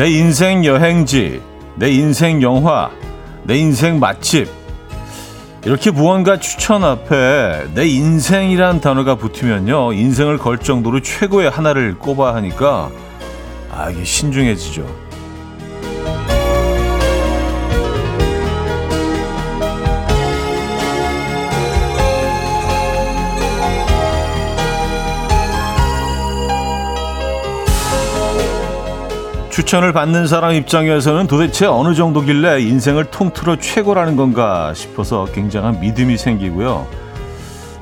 내 인생 여행지, 내 인생 영화, 내 인생 맛집. 이렇게 무언가 추천 앞에 내 인생이란 단어가 붙으면요. 인생을 걸 정도로 최고의 하나를 꼽아 하니까 아, 이게 신중해지죠. 추천을 받는 사람 입장에서는 도대체 어느 정도길래 인생을 통틀어 최고라는 건가 싶어서 굉장한 믿음이 생기고요.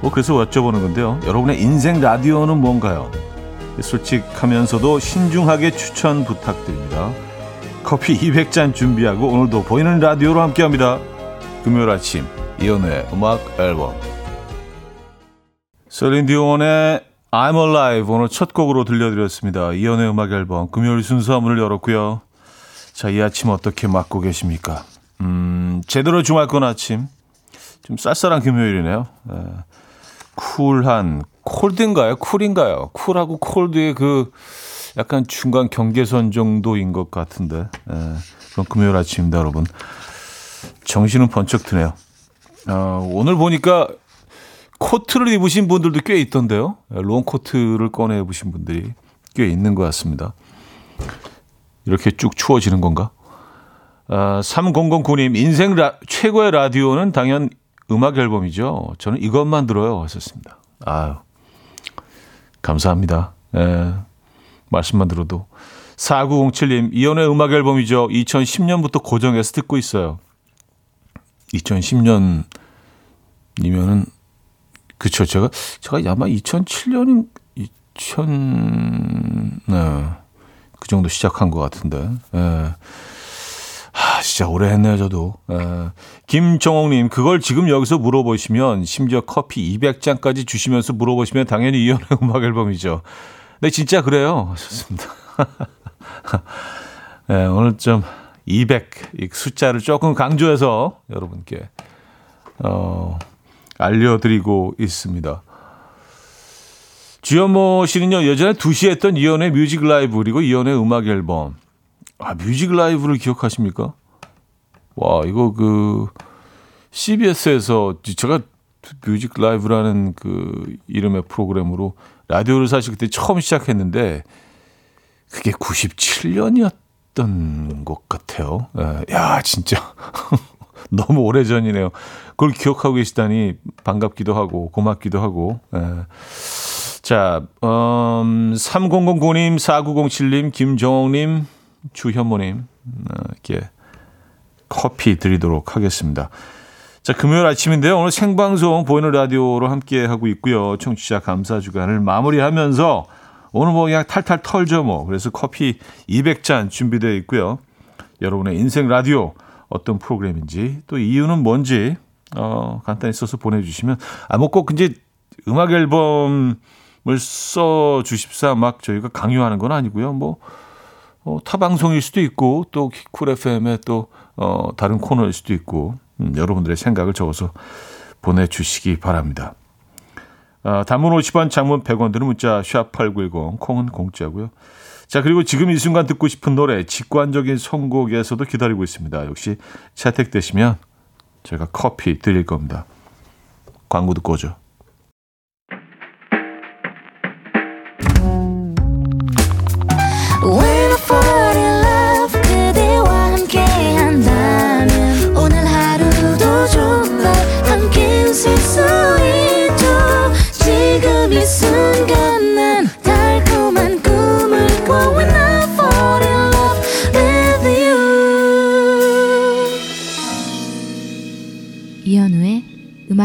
뭐 그래서 여쭤보는 건데요. 여러분의 인생 라디오는 뭔가요? 솔직하면서도 신중하게 추천 부탁드립니다. 커피 200잔 준비하고 오늘도 보이는 라디오로 함께합니다. 금요일 아침 이연우의 음악 앨범 셀린 디온의 I'm Alive 오늘 첫 곡으로 들려드렸습니다. 이연의 음악 앨범 금요일 순서 문을 열었고요. 자, 이 아침 어떻게 맞고 계십니까? 음, 제대로 주말권 아침. 좀 쌀쌀한 금요일이네요. 에, 쿨한 콜드인가요? 쿨인가요? 쿨하고 콜드의 그 약간 중간 경계선 정도인 것 같은데 에, 그런 금요일 아침입니다, 여러분. 정신은 번쩍 드네요. 어, 오늘 보니까 코트를 입으신 분들도 꽤 있던데요. 롱 코트를 꺼내 입으신 분들이 꽤 있는 것 같습니다. 이렇게 쭉 추워지는 건가? 아, 3009님, 인생 라, 최고의 라디오는 당연 음악 앨범이죠. 저는 이것만 들어요. 하셨습니다. 아유, 감사합니다. 예, 말씀만 들어도. 4907님, 이연의 음악 앨범이죠. 2010년부터 고정해서 듣고 있어요. 2010년이면은 그쵸. 제가, 제가 아마 2007년인, 2000, 네. 그 정도 시작한 것 같은데. 예. 아, 진짜 오래 했네요, 저도. 예. 김정옥님, 그걸 지금 여기서 물어보시면, 심지어 커피 200잔까지 주시면서 물어보시면 당연히 이연의 음악 앨범이죠. 네, 진짜 그래요. 좋습니다. 예, 오늘 좀 200, 이 숫자를 조금 강조해서 여러분께, 어, 알려드리고 있습니다. 주연모 씨는요, 예전에 2시에 했던 이현우의 뮤직 라이브, 그리고 이현우의 음악 앨범. 아, 뮤직 라이브를 기억하십니까? 와, 이거 그, CBS에서 제가 뮤직 라이브라는 그 이름의 프로그램으로 라디오를 사실 그때 처음 시작했는데, 그게 97년이었던 것 같아요. 야, 진짜. 너무 오래 전이네요. 그걸 기억하고 계시다니 반갑기도 하고 고맙기도 하고. 예. 자, 음, 3009님, 4907님, 김정옥님, 주현모님, 어, 이렇게 커피 드리도록 하겠습니다. 자, 금요일 아침인데요. 오늘 생방송 보이는 라디오로 함께 하고 있고요. 청취자 감사 주간을 마무리하면서 오늘 뭐 그냥 탈탈 털죠 뭐. 그래서 커피 200잔 준비되어 있고요. 여러분의 인생 라디오 어떤 프로그램인지 또 이유는 뭔지 어, 간단히 써서 보내주시면 아 뭐 꼭 이제 음악 앨범을 써 주십사 막 저희가 강요하는 건 아니고요. 뭐 어, 타 방송일 수도 있고 또 쿨 FM의 또 어, 다른 코너일 수도 있고 음, 여러분들의 생각을 적어서 보내주시기 바랍니다. 어, 단문 50원, 장문 100원 드는 문자 샵8910 콩은 공짜고요. 자, 그리고 지금 이 순간 듣고 싶은 노래 직관적인 선곡에서도 기다리고 있습니다. 역시 채택되시면 제가 커피 드릴 겁니다. 광고 듣고 오죠.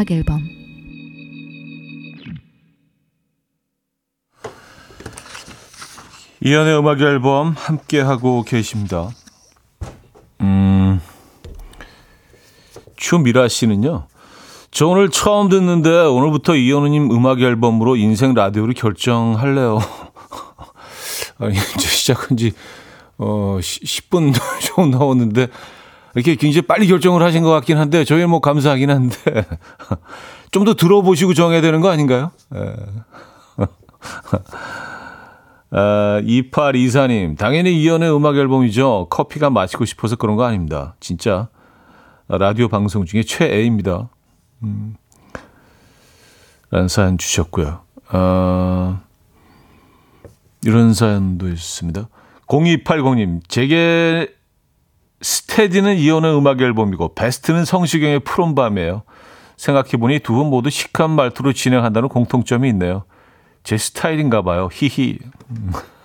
음악 앨범 이연의 음악 앨범 함께 하고 계십니다. 음, 추미라 씨는요. 저 오늘 처음 듣는데 오늘부터 이현우님 음악 앨범으로 인생 라디오를 결정할래요. 아니, 이제 시작한 지, 어, 10분 좀 나왔는데, 이렇게 굉장히 빨리 결정을 하신 것 같긴 한데 저희 뭐 감사하긴 한데 좀 더 들어보시고 정해야 되는 거 아닌가요? 에. 아, 2824님, 당연히 이연의 음악 앨범이죠. 커피가 마시고 싶어서 그런 거 아닙니다. 진짜 라디오 방송 중에 최애입니다. 음, 라는 사연 주셨고요. 어, 이런 사연도 있습니다. 0280님, 제게 스테디는 이연의 음악 앨범이고 베스트는 성시경의 푸른 밤이에요. 생각해보니 두 분 모두 시크한 말투로 진행한다는 공통점이 있네요. 제 스타일인가 봐요. 히히.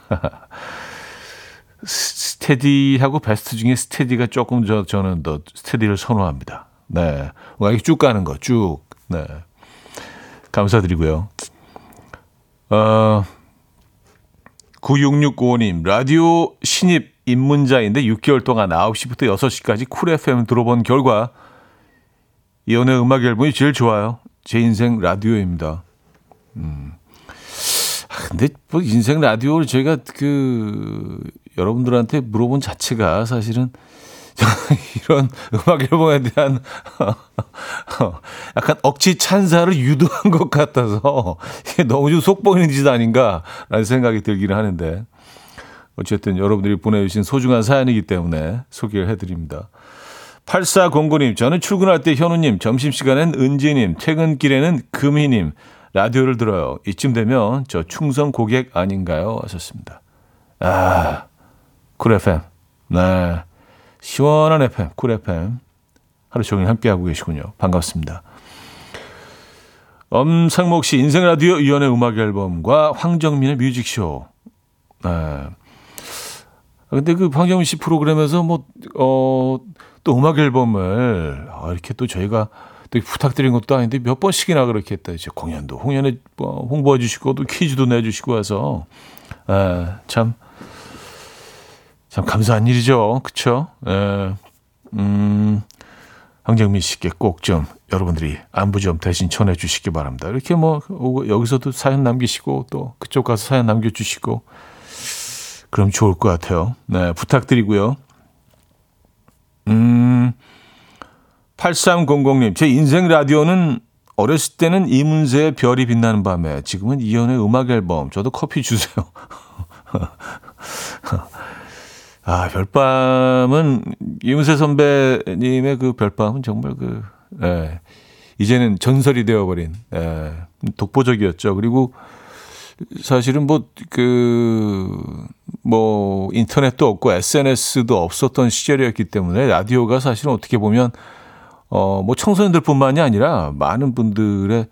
스테디하고 베스트 중에 스테디가 조금 저, 저는 더 스테디를 선호합니다. 네. 음악이 쭉 가는 거, 쭉. 네. 감사드리고요. 어, 9665님, 라디오 신입 입문자인데 6개월 동안 9시부터 6시까지 쿨 FM 들어본 결과 이현우의 음악 앨범이 제일 좋아요. 제 인생 라디오입니다. 음. 아, 근데 뭐 인생 라디오를 제가 그 여러분들한테 물어본 자체가 사실은 이런 음악 앨범에 대한 약간 억지 찬사를 유도한 것 같아서 이게 너무 좀 속보이는 짓 아닌가라는 생각이 들기는 하는데 어쨌든 여러분들이 보내주신 소중한 사연이기 때문에 소개를 해드립니다. 8409님, 저는 출근할 때 현우님, 점심시간엔 은지님, 퇴근길에는 금희님, 라디오를 들어요. 이쯤 되면 저 충성 고객 아닌가요? 하셨습니다. 아, 쿨 FM. 네. 시원한 FM, 쿨 FM. 하루 종일 함께하고 계시군요. 반갑습니다. 엄상목 씨, 인생 라디오 이연의 음악 앨범과 황정민의 뮤직쇼. 네. 근데 그 황정민 씨 프로그램에서 뭐, 어, 또 음악 앨범을, 아, 이렇게 또 저희가 또 부탁드린 것도 아닌데 몇 번씩이나 그렇게 했다. 이제 공연도, 공연에 뭐 홍보해 주시고 또 퀴즈도 내주시고 해서, 에, 참, 참 감사한 일이죠. 그쵸? 에, 음, 황정민 씨께 꼭 좀 여러분들이 안부 좀 대신 전해 주시기 바랍니다. 이렇게 뭐, 여기서도 사연 남기시고 또 그쪽 가서 사연 남겨주시고, 그럼 좋을 것 같아요. 네, 부탁드리고요. 음, 8300님, 제 인생 라디오는 어렸을 때는 이문세의 별이 빛나는 밤에, 지금은 이연의 음악 앨범, 저도 커피 주세요. 아, 별밤은, 이문세 선배님의 그 별밤은 정말 그, 예, 이제는 전설이 되어버린, 예, 독보적이었죠. 그리고 사실은 뭐, 그, 뭐, 인터넷도 없고 SNS도 없었던 시절이었기 때문에 라디오가 사실은 어떻게 보면, 어, 뭐 청소년들 뿐만이 아니라 많은 분들의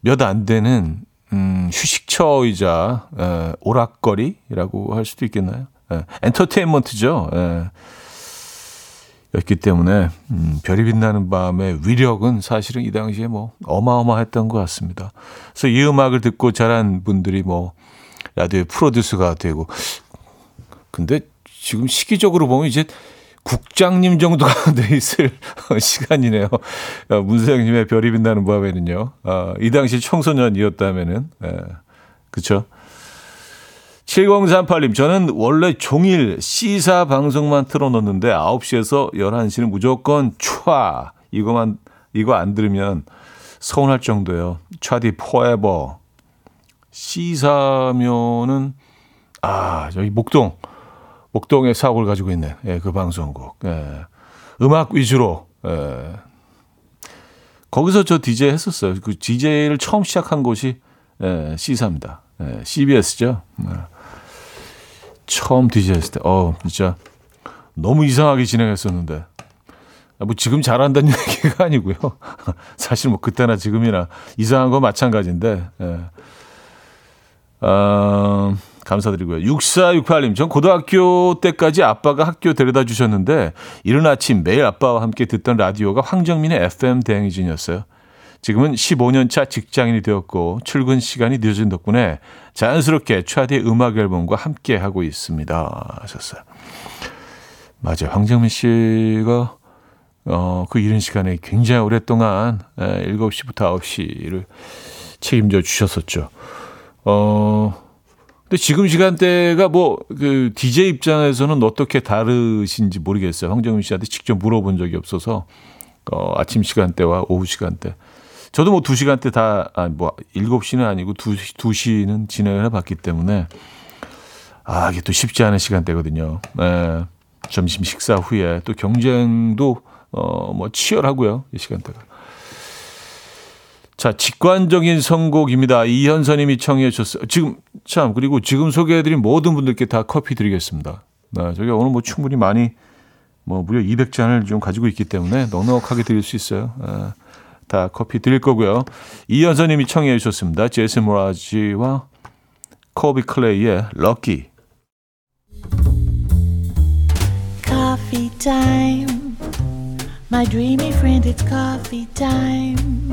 몇 안 되는, 음, 휴식처이자, 에, 오락거리라고 할 수도 있겠나요? 에, 엔터테인먼트죠. 에. 였기 때문에 음, 별이 빛나는 밤의 위력은 사실은 이 당시에 뭐 어마어마했던 것 같습니다. 그래서 이 음악을 듣고 자란 분들이 뭐 라디오의 프로듀스가 되고 근데 지금 시기적으로 보면 이제 국장님 정도가 돼 있을 시간이네요. 어, 문세영님의 별이 빛나는 밤에는요. 어, 이 당시 청소년이었다면은 예, 그렇죠. 7038님, 저는 원래 종일 시사 방송만 틀어놓는데 9시에서 11시는 무조건 촤! 이거만, 이거 안 들으면 서운할 정도예요. 촤디 포에버. 시사면은, 아, 저기 목동. 목동에 사고를 가지고 있는, 예, 그 방송국. 예. 음악 위주로, 예. 거기서 저 DJ 했었어요. 그 DJ를 처음 시작한 곳이, 예, 시사입니다. 예, CBS죠. 예. 처음 DJ 했을 때, 어, 진짜 너무 이상하게 진행했었는데. 아, 뭐 지금 잘한다는 얘기가 아니고요. 사실 뭐 그때나 지금이나 이상한 거 마찬가지인데. 예. 어, 감사드리고요. 6468님, 전 고등학교 때까지 아빠가 학교 데려다 주셨는데, 이른 아침 매일 아빠와 함께 듣던 라디오가 황정민의 FM 대행이진이었어요. 지금은 15년 차 직장인이 되었고 출근 시간이 늦어진 덕분에 자연스럽게 차디의 음악 앨범과 함께 하고 있습니다. 하셨어요. 맞아요. 황정민 씨가 어, 그 이른 시간에 굉장히 오랫동안 에, 7시부터 9시를 책임져 주셨었죠. 어, 근데 지금 시간대가 뭐, 그, DJ 입장에서는 어떻게 다르신지 모르겠어요. 황정민 씨한테 직접 물어본 적이 없어서, 어, 아침 시간대와 오후 시간대. 저도 뭐 2시간대 다, 아, 뭐, 7시는 아니고 2, 2시는 진행을 해봤기 때문에, 아, 이게 또 쉽지 않은 시간대거든요. 네. 점심 식사 후에 또 경쟁도 어, 뭐 치열하고요. 이 시간대가. 자, 직관적인 선곡입니다. 이현선님이 청해 주셨어요. 지금 참 그리고 지금 소개해드린 모든 분들께 다 커피 드리겠습니다. 네, 저희가 오늘 뭐 충분히 많이 뭐 무려 200잔을 좀 가지고 있기 때문에 넉넉하게 드릴 수 있어요. 네, 다 커피 드릴 거고요. 이현선님이 청해 주셨습니다. 제이슨 모라지와 코비 클레이의 럭키. Coffee. My dreamy friend, it's coffee time.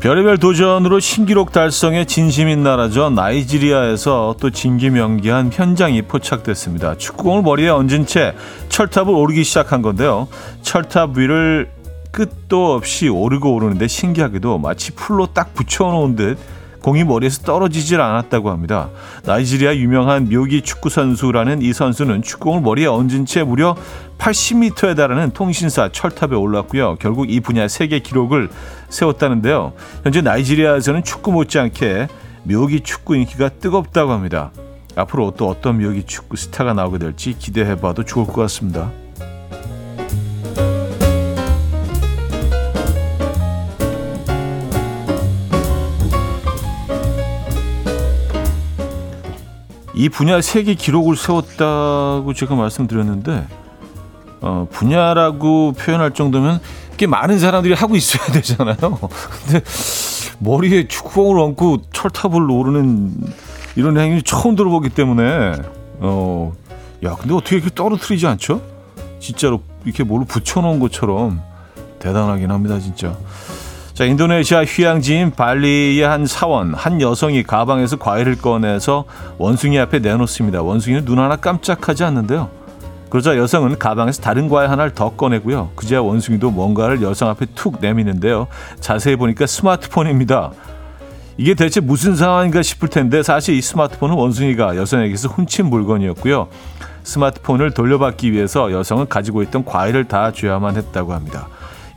별의별 도전으로 신기록 달성에 진심인 나라죠. 나이지리아에서 또 진기명기한 현장이 포착됐습니다. 축구공을 머리에 얹은 채 철탑을 오르기 시작한 건데요. 철탑 위를 끝도 없이 오르고 오르는데 신기하게도 마치 풀로 딱 붙여놓은 듯 공이 머리에서 떨어지질 않았다고 합니다. 나이지리아 유명한 묘기 축구 선수라는 이 선수는 축구공을 머리에 얹은 채 무려 80m에 달하는 통신사 철탑에 올랐고요. 결국 이 분야 세계 기록을 세웠다는데요. 현재 나이지리아에서는 축구 못지않게 묘기 축구 인기가 뜨겁다고 합니다. 앞으로 또 어떤 묘기 축구 스타가 나오게 될지 기대해봐도 좋을 것 같습니다. 이 분야 세계 기록을 세웠다고 제가 말씀드렸는데 어, 분야라고 표현할 정도면 꽤 많은 사람들이 하고 있어야 되잖아요. 근데 머리에 축구공을 얹고 철탑을 오르는 이런 행위 처음 들어보기 때문에 어, 야, 근데 어떻게 이렇게 떨어뜨리지 않죠? 진짜로 이렇게 뭘로 붙여놓은 것처럼 대단하긴 합니다, 진짜. 자, 인도네시아 휴양지인 발리의 한 사원, 한 여성이 가방에서 과일을 꺼내서 원숭이 앞에 내놓습니다. 원숭이는 눈 하나 깜짝하지 않는데요. 그러자 여성은 가방에서 다른 과일 하나를 더 꺼내고요. 그제야 원숭이도 뭔가를 여성 앞에 툭 내미는데요. 자세히 보니까 스마트폰입니다. 이게 대체 무슨 상황인가 싶을 텐데 사실 이 스마트폰은 원숭이가 여성에게서 훔친 물건이었고요. 스마트폰을 돌려받기 위해서 여성은 가지고 있던 과일을 다 줘야만 했다고 합니다.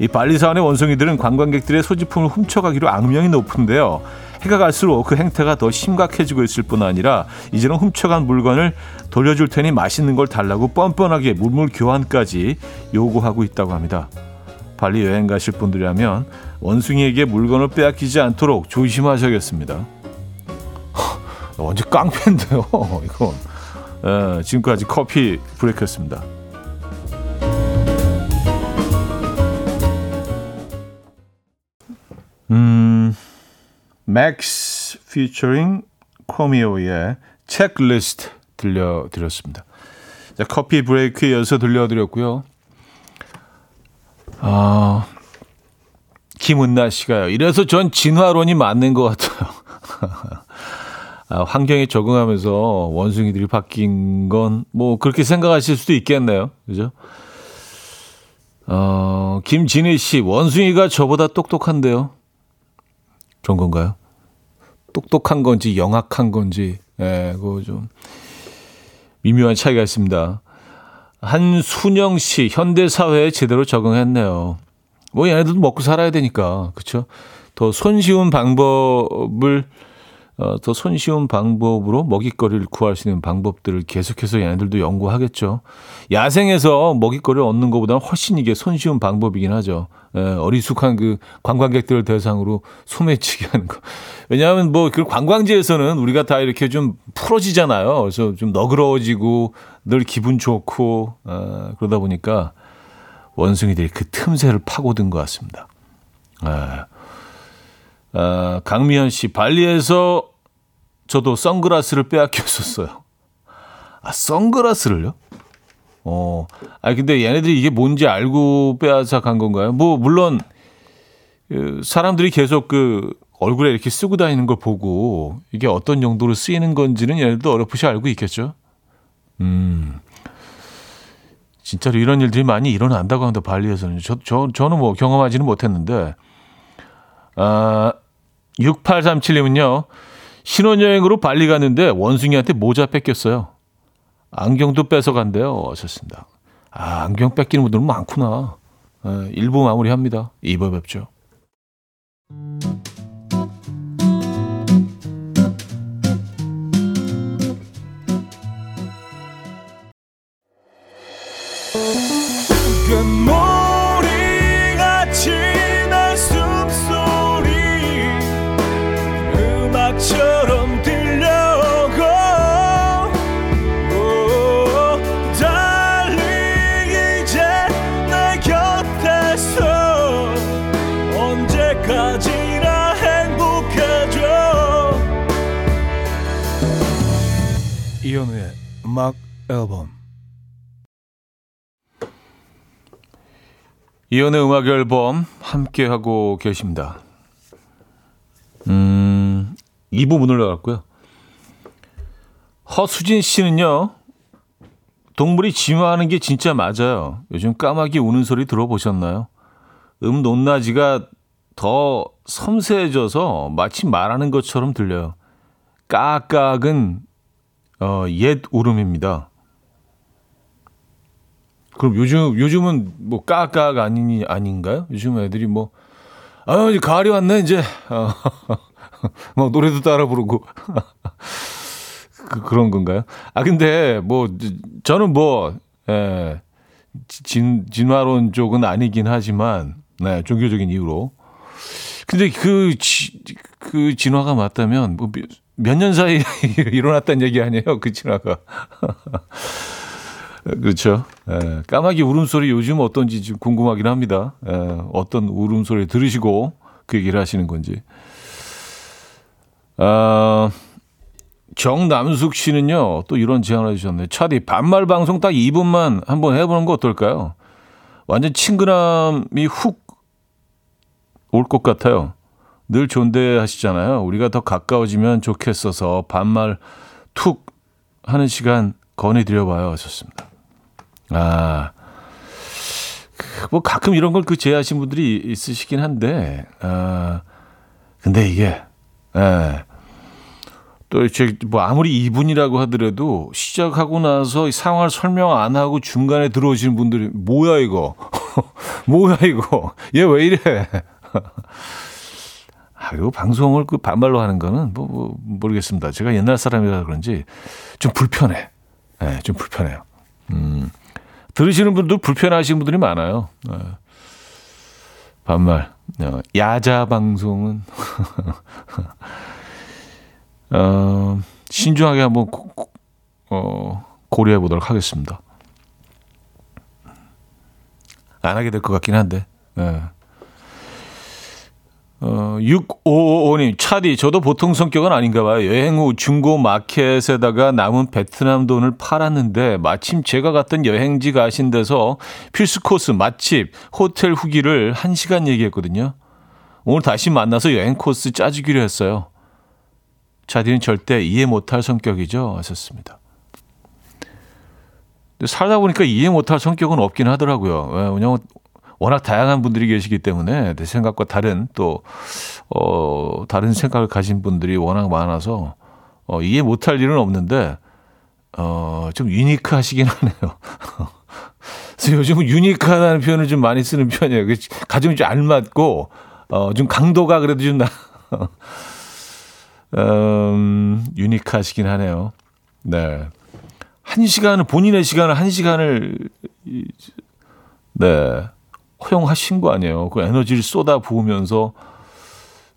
이 발리사원의 원숭이들은 관광객들의 소지품을 훔쳐가기로 악명이 높은데요. 해가 갈수록 그 행태가 더 심각해지고 있을 뿐 아니라 이제는 훔쳐간 물건을 돌려줄 테니 맛있는 걸 달라고 뻔뻔하게 물물 교환까지 요구하고 있다고 합니다. 발리 여행 가실 분들이라면 원숭이에게 물건을 빼앗기지 않도록 조심하셔야겠습니다. 완전 깡패인데요, 이건. 에, 지금까지 커피 브레이크였습니다. 맥스 피처링 크로미오의 체크리스트 들려드렸습니다. 자, 커피 브레이크에 이어서 들려드렸고요. 아, 김은나 씨가요. 이래서 전 진화론이 맞는 것 같아요. 아, 환경에 적응하면서 원숭이들이 바뀐 건 뭐 그렇게 생각하실 수도 있겠네요. 그죠? 어, 김진희 씨, 원숭이가 저보다 똑똑한데요. 그런 건가요? 똑똑한 건지 영악한 건지 예, 그거 좀 미묘한 차이가 있습니다. 한순영 씨 현대 사회에 제대로 적응했네요. 뭐 얘네들도 먹고 살아야 되니까 그렇죠. 더 손쉬운 방법을 어, 더 손쉬운 방법으로 먹잇거리를 구할 수 있는 방법들을 계속해서 얘네들도 연구하겠죠. 야생에서 먹잇거리를 얻는 것보다는 훨씬 이게 손쉬운 방법이긴 하죠. 예, 어리숙한 그 관광객들을 대상으로 소매치기 하는 거. 왜냐하면 뭐 그 관광지에서는 우리가 다 이렇게 좀 풀어지잖아요. 그래서 좀 너그러워지고 늘 기분 좋고 어, 그러다 보니까 원숭이들이 그 틈새를 파고든 것 같습니다. 아, 아, 강미현 씨 발리에서 저도 선글라스를 빼앗겼었어요. 아 선글라스를요? 어, 아 근데 얘네들이 이게 뭔지 알고 빼앗아 간 건가요? 뭐 물론 그 사람들이 계속 그 얼굴에 이렇게 쓰고 다니는 걸 보고 이게 어떤 용도로 쓰이는 건지는 얘네들도 어렴풋이 알고 있겠죠. 음, 진짜로 이런 일들이 많이 일어난다고 합니다. 발리에서는. 저, 저, 저는 뭐 경험하지는 못했는데. 아, 6837님은요. 신혼여행으로 발리 갔는데 원숭이한테 모자 뺏겼어요. 안경도 뺏어간대요. 하셨습니다. 아, 안경 뺏기는 분들은 많구나. 네, 일부 마무리합니다. 이번 뵙죠. 음악 앨범 이현우의 음악 앨범 함께 하고 계십니다. 음, 2부 문을 열었고요. 허수진 씨는요. 동물이 진화하는 게 진짜 맞아요. 요즘 까마귀 우는 소리 들어보셨나요? 음 높낮이가 더 섬세해져서 마치 말하는 것처럼 들려요. 까깍은 어, 옛 울음입니다. 그럼 요즘 요즘은 뭐 까깍 아니니 아닌가요? 요즘 애들이 뭐 아, 이제 가을이 왔네 이제 어, 막 노래도 따라 부르고 그, 그런 건가요? 아 근데 뭐 저는 뭐 예, 진 진화론 쪽은 아니긴 하지만 네, 종교적인 이유로 근데 그, 지, 그 진화가 맞다면 뭐 몇 년 사이에 일어났다는 얘기 아니에요? 그 진화가. 그렇죠. 예, 까마귀 울음소리 요즘 어떤지 좀 궁금하긴 합니다. 예, 어떤 울음소리 들으시고 그 얘기를 하시는 건지. 아, 정남숙 씨는요, 또 이런 제안을 해주셨네. 차디, 반말 방송 딱 2분만 한번 해보는 거 어떨까요? 완전 친근함이 훅 올 것 같아요. 늘 존대하시잖아요. 우리가 더 가까워지면 좋겠어서 반말 툭 하는 시간 건의드려봐요. 하셨습니다. 아, 뭐 가끔 이런 걸 그 제하신 분들이 있으시긴 한데, 아, 근데 이게, 예. 또 이제 뭐 아무리 2분이라고 하더라도 시작하고 나서 상황을 설명 안 하고 중간에 들어오시는 분들이 뭐야 이거 뭐야 이거 얘 왜 이래 아, 그리고 방송을 그 반말로 하는 거는 뭐, 뭐 모르겠습니다. 제가 옛날 사람이라 그런지 좀 불편해. 예, 네, 좀 불편해요. 음. 들으시는 분들 불편하신 분들이 많아요. 네. 반말. 어, 야자 방송은 어, 신중하게 한번 고, 어, 고려해 보도록 하겠습니다. 안 하게 될 것 같긴 한데. 네. 어, 6555님, 차디, 저도 보통 성격은 아닌가 봐요. 여행 후 중고 마켓에다가 남은 베트남 돈을 팔았는데, 마침 제가 갔던 여행지 가신 데서 필수 코스, 맛집, 호텔 후기를 1시간 얘기했거든요. 오늘 다시 만나서 여행 코스 짜주기로 했어요. 차디는 절대 이해 못할 성격이죠. 하셨습니다. 살다 보니까 이해 못할 성격은 없긴 하더라고요. 왜냐면 워낙 다양한 분들이 계시기 때문에 내 생각과 다른 또, 어, 다른 생각을 가진 분들이 워낙 많아서 어, 이해 못할 일은 없는데, 어, 좀 유니크하시긴 하네요. 그래서 요즘은 유니크하다는 표현을 좀 많이 쓰는 편이에요. 가정이 좀 알맞고, 어, 좀 강도가 그래도 좀 나, 음, 유니크하시긴 하네요. 네. 한 시간을, 본인의 시간을 한 시간을, 네. 허용하신 거 아니에요. 그 에너지를 쏟아 부으면서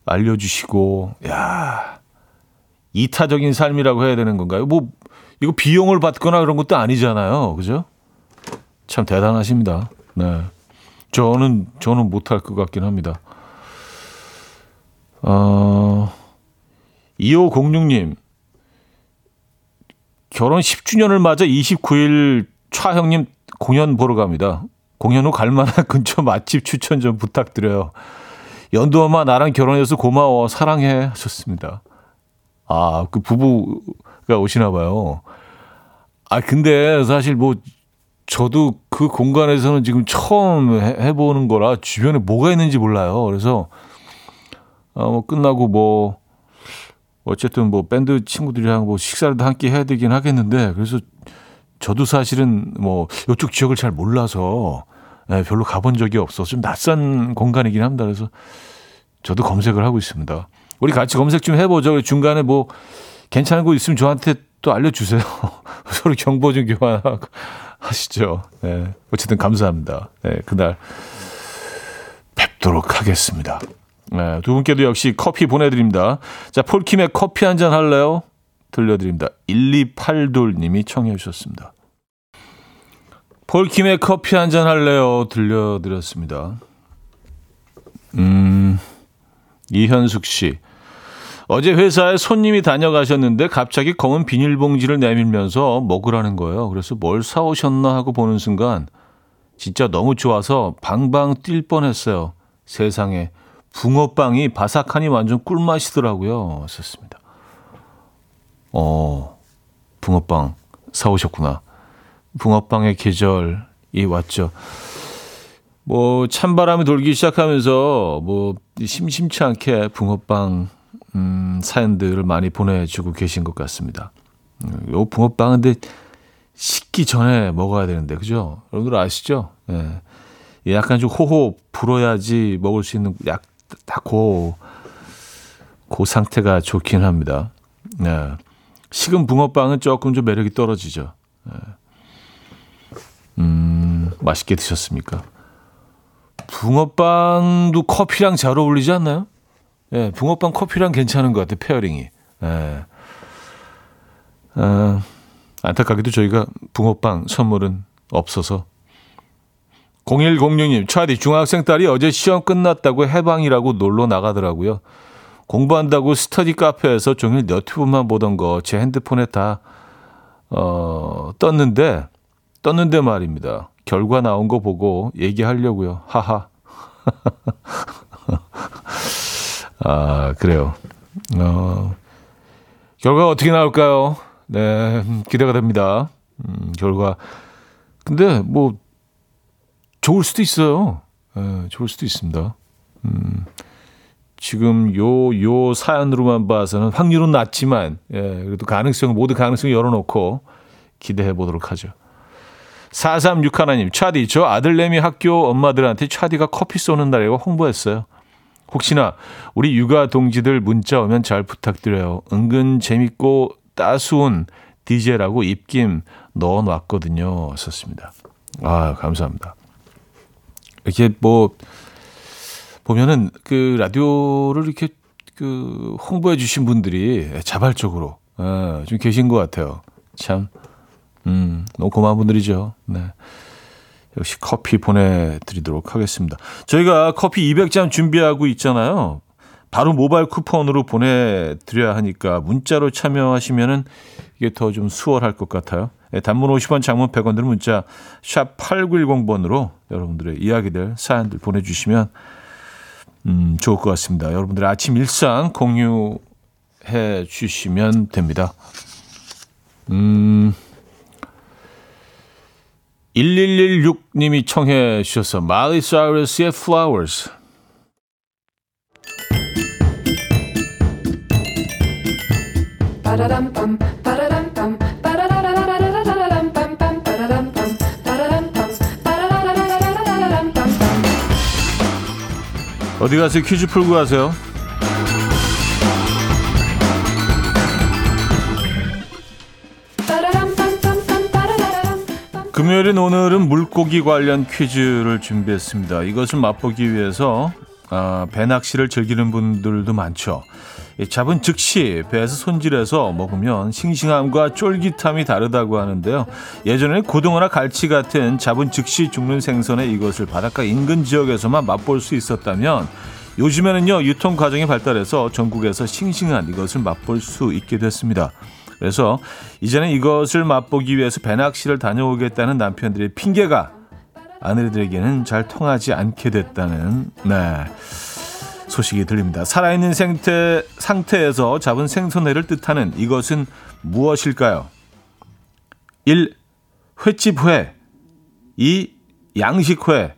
알려주시고, 야 이타적인 삶이라고 해야 되는 건가요? 뭐, 이거 비용을 받거나 그런 것도 아니잖아요. 그죠? 참 대단하십니다. 네. 저는, 저는 못할 것 같긴 합니다. 어, 2506님, 결혼 10주년을 맞아 29일 차 형님 공연 보러 갑니다. 공연 후 갈만한 근처 맛집 추천 좀 부탁드려요. 연두 엄마 나랑 결혼해서 고마워 사랑해 하셨습니다. 아 그 부부가 오시나 봐요. 아 근데 사실 뭐 저도 그 공간에서는 지금 처음 해, 보는 거라 주변에 뭐가 있는지 몰라요. 그래서 어, 뭐 끝나고 뭐 어쨌든 뭐 밴드 친구들이랑 뭐 식사를 함께 해야 되긴 하겠는데 그래서 저도 사실은 뭐 이쪽 지역을 잘 몰라서 네, 별로 가본 적이 없어서 좀 낯선 공간이긴 합니다. 그래서 저도 검색을 하고 있습니다. 우리 같이 검색 좀 해보죠. 중간에 뭐 괜찮은 곳 있으면 저한테 또 알려주세요. 서로 정보 좀 교환하시죠. 네, 어쨌든 감사합니다. 네, 그날 뵙도록 하겠습니다. 네, 두 분께도 역시 커피 보내드립니다. 자, 폴킴의 커피 한 잔 할래요? 들려드립니다. 1282님이 청해 주셨습니다. 폴킴의 커피 한 잔 할래요? 들려드렸습니다. 음, 이현숙 씨. 어제 회사에 손님이 다녀가셨는데 갑자기 검은 비닐봉지를 내밀면서 먹으라는 거예요. 그래서 뭘 사오셨나 하고 보는 순간 진짜 너무 좋아서 방방 뛸 뻔했어요. 세상에 붕어빵이 바삭하니 완전 꿀맛이더라고요. 썼습니다. 어, 붕어빵 사오셨구나. 붕어빵의 계절이 왔죠. 뭐 찬바람이 돌기 시작하면서 뭐 심심치 않게 붕어빵 음, 사연들을 많이 보내주고 계신 것 같습니다. 음, 요 붕어빵은 근데 식기 전에 먹어야 되는데 그죠? 여러분들 아시죠? 예. 약간 좀 호호 불어야지 먹을 수 있는 약 딱고 그 상태가 좋긴 합니다. 네. 식은 붕어빵은 조금 좀 매력이 떨어지죠. 네. 음, 맛있게 드셨습니까? 붕어빵도 커피랑 잘 어울리지 않나요? 예, 네, 붕어빵 커피랑 괜찮은 것 같아요, pairing이. 예. 아, 안타깝게도 저희가 붕어빵 선물은 없어서 0106님, 차디 중학생 딸이 어제 시험 끝났다고 해방이라고 놀러 나가더라고요. 공부한다고 스터디 카페에서 종일 너튜브만 보던 거 제 핸드폰에 다, 어, 떴는데, 떴는데 말입니다. 결과 나온 거 보고 얘기하려고요. 하하. 아, 그래요. 어, 결과가 어떻게 나올까요? 네, 기대가 됩니다. 음, 결과. 근데 뭐, 좋을 수도 있어요. 예, 좋을 수도 있습니다. 음, 지금 요, 요 사연으로만 봐서는 확률은 낮지만, 예, 그래도 가능성, 모두 가능성 열어놓고 기대해 보도록 하죠. 436 하나님, 차디, 저 아들내미 학교 엄마들한테 차디가 커피 쏘는 날이라고 홍보했어요. 혹시나 우리 육아 동지들 문자 오면 잘 부탁드려요. 은근 재밌고 따스운 DJ라고 입김 넣어 놨거든요. 썼습니다. 아, 감사합니다. 이렇게 뭐 보면은 그 라디오를 이렇게 그 홍보해 주신 분들이 자발적으로 어, 좀 계신 것 같아요. 참, 음, 너무 고마운 분들이죠. 네. 역시 커피 보내드리도록 하겠습니다. 저희가 커피 200잔 준비하고 있잖아요. 바로 모바일 쿠폰으로 보내드려야 하니까 문자로 참여하시면은 이게 더 좀 수월할 것 같아요. 네, 단문 50원, 장문 100원 들은 문자 샵 8910번으로 여러분들의 이야기들, 사연들 보내주시면 음, 좋을 것 같습니다. 여러분들의 아침 일상 공유해 주시면 됩니다. 음, 1116님이 청해 주셔서 마리 사이러스의 Flowers 어디 가세요? 퀴즈 풀고 가세요. 금요일인 오늘은 물고기 관련 퀴즈를 준비했습니다. 이것을 맛보기 위해서 아, 배 낚시를 즐기는 분들도 많죠. 잡은 즉시 배에서 손질해서 먹으면 싱싱함과 쫄깃함이 다르다고 하는데요. 예전에는 고등어나 갈치 같은 잡은 즉시 죽는 생선에 이것을 바닷가 인근 지역에서만 맛볼 수 있었다면 요즘에는요 유통 과정이 발달해서 전국에서 싱싱한 이것을 맛볼 수 있게 됐습니다. 그래서 이제는 이것을 맛보기 위해서 배낚시를 다녀오겠다는 남편들의 핑계가 아내들에게는 잘 통하지 않게 됐다는 네. 소식이 들립니다. 살아있는 생태, 상태에서 잡은 생선회를 뜻하는 이것은 무엇일까요? 1. 횟집회 2. 양식회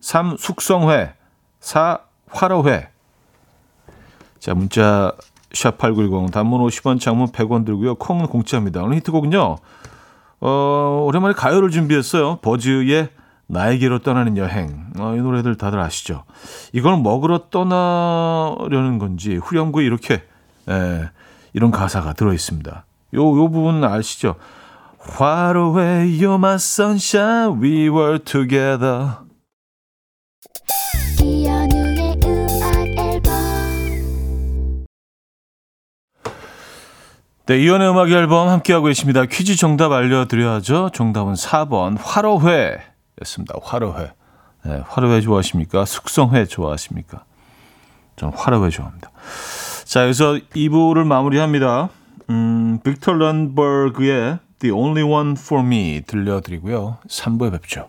3. 숙성회 4. 화로회 자 문자 샵8910 단문 50원 장문 100원 들고요. 콩은 공짜입니다. 오늘 히트곡은요. 어, 오랜만에 가요를 준비했어요. 버즈의 나에게로 떠나는 여행. 어, 이 노래들 다들 아시죠? 이걸 먹으러 떠나려는 건지 후렴구에 이렇게 예, 이런 가사가 들어 있습니다. 요, 요 부분 아시죠? Far away, you're my sunshine, we were together. 네, 이연의 음악 앨범 함께하고 계십니다. 퀴즈 정답 알려드려야죠. 정답은 4번 화로회 였습니다. 화로회. 네, 화로회 좋아하십니까? 숙성회 좋아하십니까? 저는 화로회 좋아합니다. 자, 여기서 2부를 마무리합니다. 음, 빅터 런버그의 The Only One For Me 들려드리고요. 3부에 뵙죠.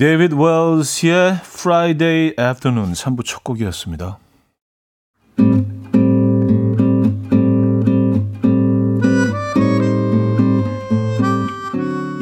데이비드 웰스의 Friday Afternoon 3부 첫 곡이었습니다.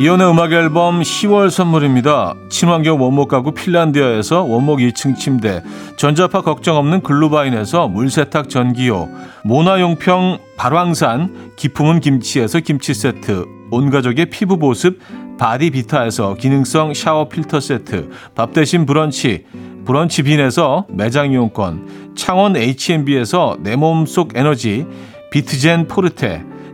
이현우의 음악 앨범 10월 선물입니다. 친환경 원목 가구 핀란디아에서 원목 2층 침대, 전자파 걱정 없는 글루바인에서 물세탁 전기요, 모나용평 발왕산 기품은 김치에서 김치 세트, 온 가족의 피부 보습 바디비타에서 기능성 샤워 필터 세트, 밥 대신 브런치, 브런치 빈에서 매장 이용권, 창원 H&B에서 내 몸속 에너지, 비트젠 포르테,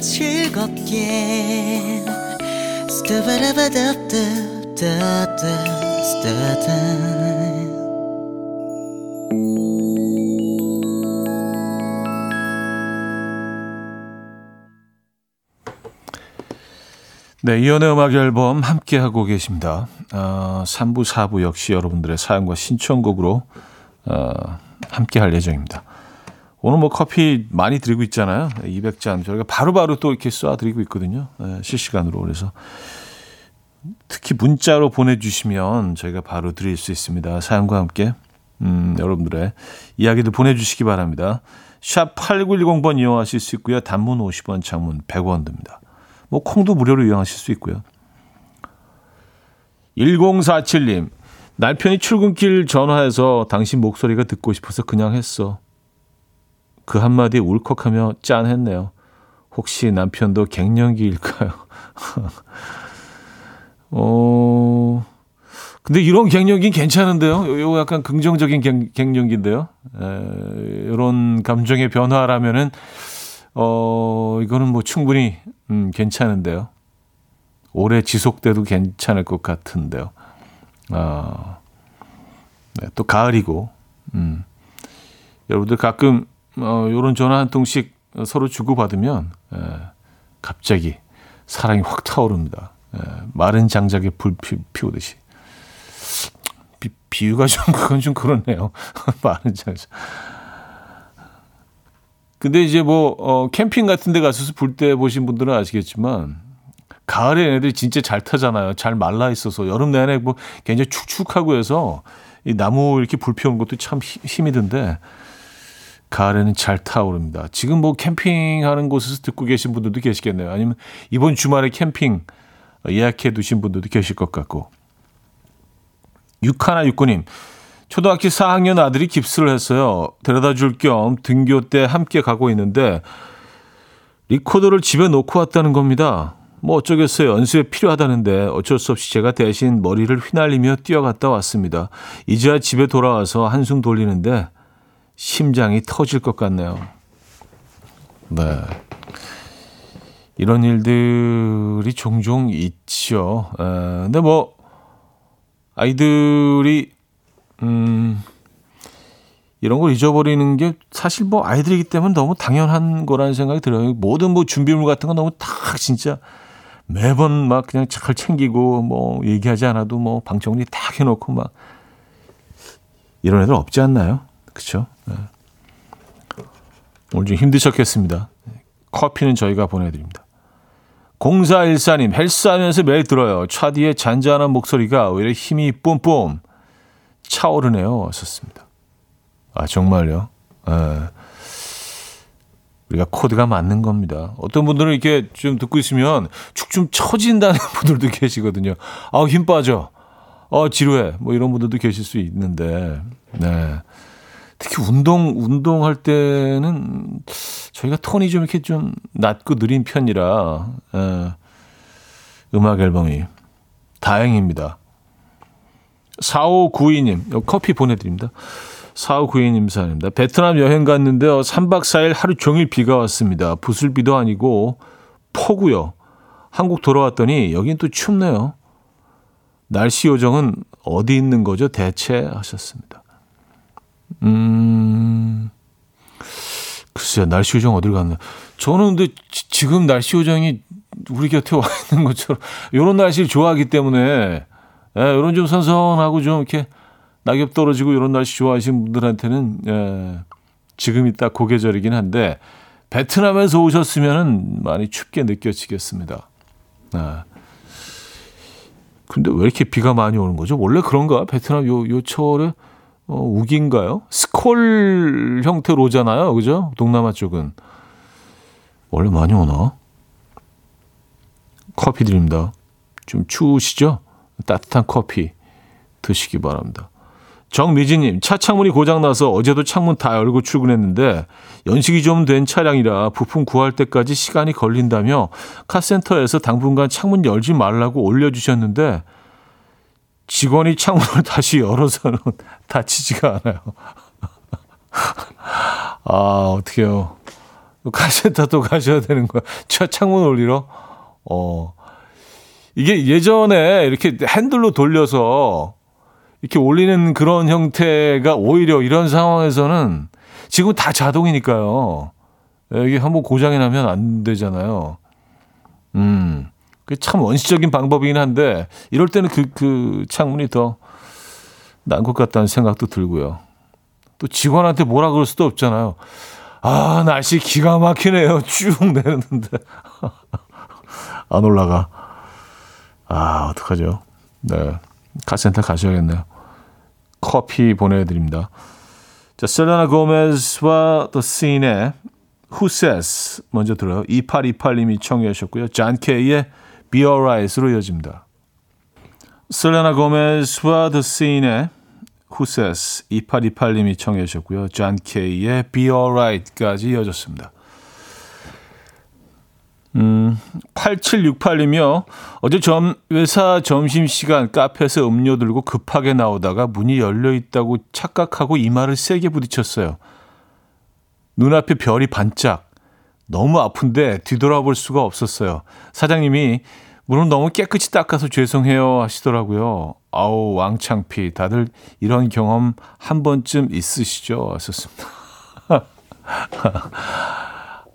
즐겁게 네, 이연의 음악 앨범 함께 하고 계십니다. 어, 3부, 4부 역시 여러분들의 사연과 신청곡으로 어, 함께 할 예정입니다. 오늘 뭐 커피 많이 드리고 있잖아요. 200잔. 저희가 바로바로 또 이렇게 쏴드리고 있거든요. 네, 실시간으로. 그래서 특히 문자로 보내주시면 저희가 바로 드릴 수 있습니다. 사연과 함께. 음, 여러분들의 이야기도 보내주시기 바랍니다. 샵 8910번 이용하실 수 있고요. 단문 50원, 장문 100원 듭니다. 뭐 콩도 무료로 이용하실 수 있고요. 1047님. 남편이 출근길 전화해서 당신 목소리가 듣고 싶어서 그냥 했어. 그 한마디 울컥하며 짠했네요. 혹시 남편도 갱년기일까요? 어, 근데 이런 갱년기 괜찮은데요? 요 약간 긍정적인 갱, 갱년기인데요? 에, 이런 감정의 변화라면은, 어, 이거는 뭐 충분히, 음, 괜찮은데요? 오래 지속돼도 괜찮을 것 같은데요. 아, 네, 또 가을이고, 음. 여러분들 가끔 어, 요런 전화 한 통씩 서로 주고받으면 에, 갑자기 사랑이 확 타오릅니다. 에, 마른 장작에 불 피, 피우듯이. 비, 비유가 좀 그건 좀 그렇네요. 많은 장소. 근데 이제 뭐 어, 캠핑 같은 데 가서 불 때 보신 분들은 아시겠지만 가을에 애들이 진짜 잘 타잖아요. 잘 말라 있어서 여름 내내 뭐 굉장히 축축하고 해서 이 나무 이렇게 불 피우는 것도 참 힘이 든데 가을에는 잘 타오릅니다. 지금 뭐 캠핑하는 곳에서 듣고 계신 분들도 계시겠네요. 아니면 이번 주말에 캠핑 예약해 두신 분들도 계실 것 같고. 육하나 육구님, 초등학교 4학년 아들이 깁스를 했어요. 데려다 줄 겸 등교 때 함께 가고 있는데 리코더를 집에 놓고 왔다는 겁니다. 뭐 어쩌겠어요. 연수에 필요하다는데 어쩔 수 없이 제가 대신 머리를 휘날리며 뛰어갔다 왔습니다. 이제야 집에 돌아와서 한숨 돌리는데 심장이 터질 것 같네요. 네. 이런 일들이 종종 있죠. 에, 근데 뭐, 아이들이, 음, 이런 걸 잊어버리는 게 사실 뭐 아이들이기 때문에 너무 당연한 거라는 생각이 들어요. 모든 뭐 준비물 같은 거 너무 딱 진짜 매번 막 그냥 잘 챙기고 뭐 얘기하지 않아도 뭐 방 정리 딱 해놓고 막 이런 애들 없지 않나요? 그렇죠? 네. 오늘 좀 힘드셨겠습니다. 커피는 저희가 보내드립니다. 0414님 헬스하면서 매일 들어요. 차 뒤에 잔잔한 목소리가 오히려 힘이 뿜뿜 차오르네요. 하셨습니다. 아 정말요? 에. 네. 우리가 코드가 맞는 겁니다. 어떤 분들은 이렇게 좀 듣고 있으면 축 좀 처진다는 분들도 계시거든요. 아, 힘 빠져. 어, 지루해. 뭐 이런 분들도 계실 수 있는데, 네. 특히 운동, 운동할 때는 저희가 톤이 좀 이렇게 좀 낮고 느린 편이라, 에, 음악 앨범이. 다행입니다. 4592님, 커피 보내드립니다. 4592님 사연입니다. 베트남 여행 갔는데요. 3박 4일 하루 종일 비가 왔습니다. 부슬비도 아니고 폭우요. 한국 돌아왔더니 여긴 또 춥네요. 날씨 요정은 어디 있는 거죠? 대체 하셨습니다. 음, 글쎄요. 날씨 요정 어디를 갔나. 저는 근데 지, 지금 날씨 요정이 우리 곁에 와 있는 것처럼 이런 날씨를 좋아하기 때문에 예, 이런 좀 선선하고 좀 이렇게 낙엽 떨어지고 이런 날씨 좋아하시는 분들한테는 예, 지금이 딱 고계절이긴 한데 베트남에서 오셨으면 많이 춥게 느껴지겠습니다. 아. 근데 왜 이렇게 비가 많이 오는 거죠? 원래 그런가? 베트남 요, 요 철에 어, 우기인가요? 스콜 형태로 오잖아요. 그죠? 동남아 쪽은. 원래 많이 오나? 커피 드립니다. 좀 추우시죠? 따뜻한 커피 드시기 바랍니다. 정미진님, 차 창문이 고장나서 어제도 창문 다 열고 출근했는데 연식이 좀 된 차량이라 부품 구할 때까지 시간이 걸린다며 카센터에서 당분간 창문 열지 말라고 올려주셨는데 직원이 창문을 다시 열어서는 다치지가 않아요. 아, 어떡해요. 카센터도 가셔야 되는 거야. 차 창문 올리러? 어. 이게 예전에 이렇게 핸들로 돌려서 이렇게 올리는 그런 형태가 오히려 이런 상황에서는 지금 다 자동이니까요. 이게 한번 고장이 나면 안 되잖아요. 음, 그 참 원시적인 방법이긴 한데 이럴 때는 그, 그 창문이 더 나은 것 같다는 생각도 들고요. 또 직원한테 뭐라 그럴 수도 없잖아요. 아, 날씨 기가 막히네요. 쭉 내렸는데. 안 올라가. 아, 어떡하죠? 네. 카센터 가셔야겠네요. 커피 보내드립니다. 자, 셀레나 고메즈와 더 씬의 Who Says 먼저 들어요. 2828님이 청해 주셨고요. 잔 케이의 Be Alright으로 이어집니다. 셀레나 더 씬의 Who Says 2828님이 청해 주셨고요. 잔 케이의 Be Alright까지 이어졌습니다. 음, 8768이며 어제 점, 회사 점심시간 카페에서 음료 들고 급하게 나오다가 문이 열려 있다고 착각하고 이마를 세게 부딪혔어요. 눈앞에 별이 반짝. 너무 아픈데 뒤돌아볼 수가 없었어요. 사장님이 문을 너무 깨끗이 닦아서 죄송해요 하시더라고요. 아우, 왕창피. 다들 이런 경험 한 번쯤 있으시죠? 하셨습니다.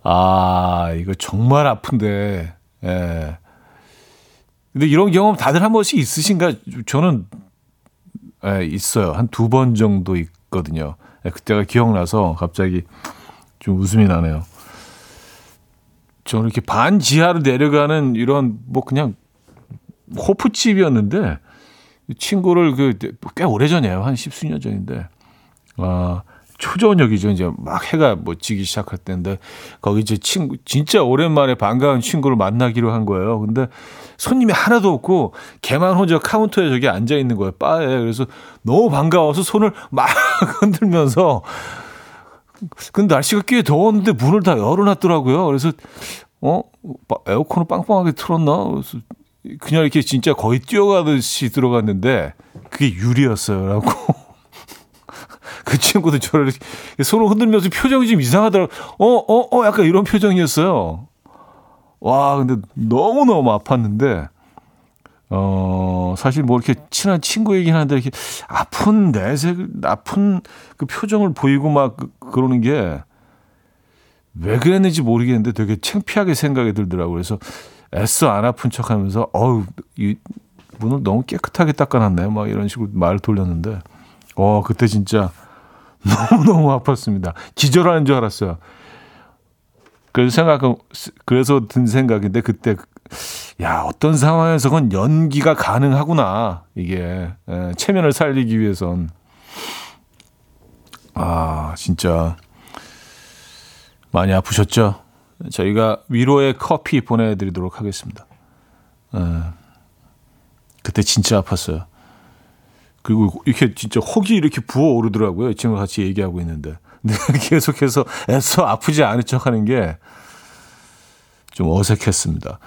아, 이거 정말 아픈데. 예. 근데 이런 경험 다들 한 번씩 있으신가? 저는, 예, 있어요. 한 두 번 정도 있거든요. 예, 그때가 기억나서 갑자기 좀 웃음이 나네요. 저는 이렇게 반 지하로 내려가는 이런 뭐 그냥 호프집이었는데 친구를 그 꽤 오래전이에요. 한 십수년 전인데. 아, 초저녁이죠. 이제 막 해가 뭐 지기 시작할 때인데 거기 이제 친구 진짜 오랜만에 반가운 친구를 만나기로 한 거예요. 근데 손님이 하나도 없고 걔만 혼자 카운터에 저기 앉아 있는 거예요. 바에. 그래서 너무 반가워서 손을 막 흔들면서 근데 날씨가 꽤 더웠는데 문을 다 열어놨더라고요. 그래서 어 에어컨을 빵빵하게 틀었나? 그래서 그냥 이렇게 진짜 거의 뛰어가듯이 들어갔는데 그게 유리였어요라고. 그 친구도 저를 손을 흔들면서 표정이 좀 이상하더라고. 어, 어, 어, 약간 이런 표정이었어요. 와, 근데 너무너무 아팠는데, 어, 사실 뭐 이렇게 친한 친구이긴 한데 이렇게 아픈 내색, 아픈 그 표정을 보이고 막 그, 그러는 게 왜 그랬는지 모르겠는데 되게 창피하게 생각이 들더라고요. 그래서 애써 안 아픈 척 하면서, 어우, 이 문을 너무 깨끗하게 닦아놨네. 막 이런 식으로 말을 돌렸는데, 어, 그때 진짜 너무너무 아팠습니다. 기절하는 줄 알았어요. 그래서 생각, 그래서 든 생각인데 그때 야, 어떤 상황에서 건 연기가 가능하구나. 이게, 예, 체면을 살리기 위해선. 아, 진짜. 많이 아프셨죠? 저희가 위로의 커피 보내 드리도록 하겠습니다. 예, 그때 진짜 아팠어요. 그리고 이렇게 진짜 혹이 이렇게 부어오르더라고요. 친구가 같이 얘기하고 있는데. 근데 계속해서 애써 아프지 않은 척 하는 게 좀 어색했습니다.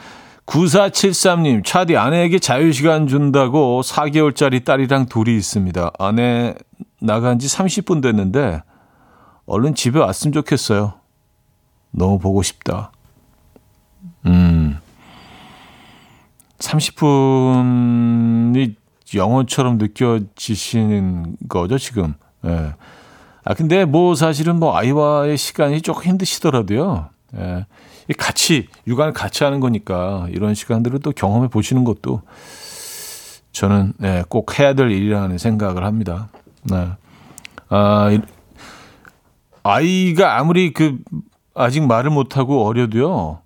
9473님, 차디 아내에게 자유시간 준다고 4개월짜리 딸이랑 둘이 있습니다. 아내 나간 지 30분 됐는데, 얼른 집에 왔으면 좋겠어요. 너무 보고 싶다. 음. 30분이 영원처럼 느껴지시는 거죠, 지금. 예. 아, 근데 뭐 사실은 뭐 아이와의 시간이 조금 힘드시더라도요. 예. 같이, 육아를 같이 하는 거니까 이런 시간들을 또 경험해 보시는 것도 저는 예, 꼭 해야 될 일이라는 생각을 합니다. 네. 아, 아이가 아무리 그 아직 말을 못하고 어려도요.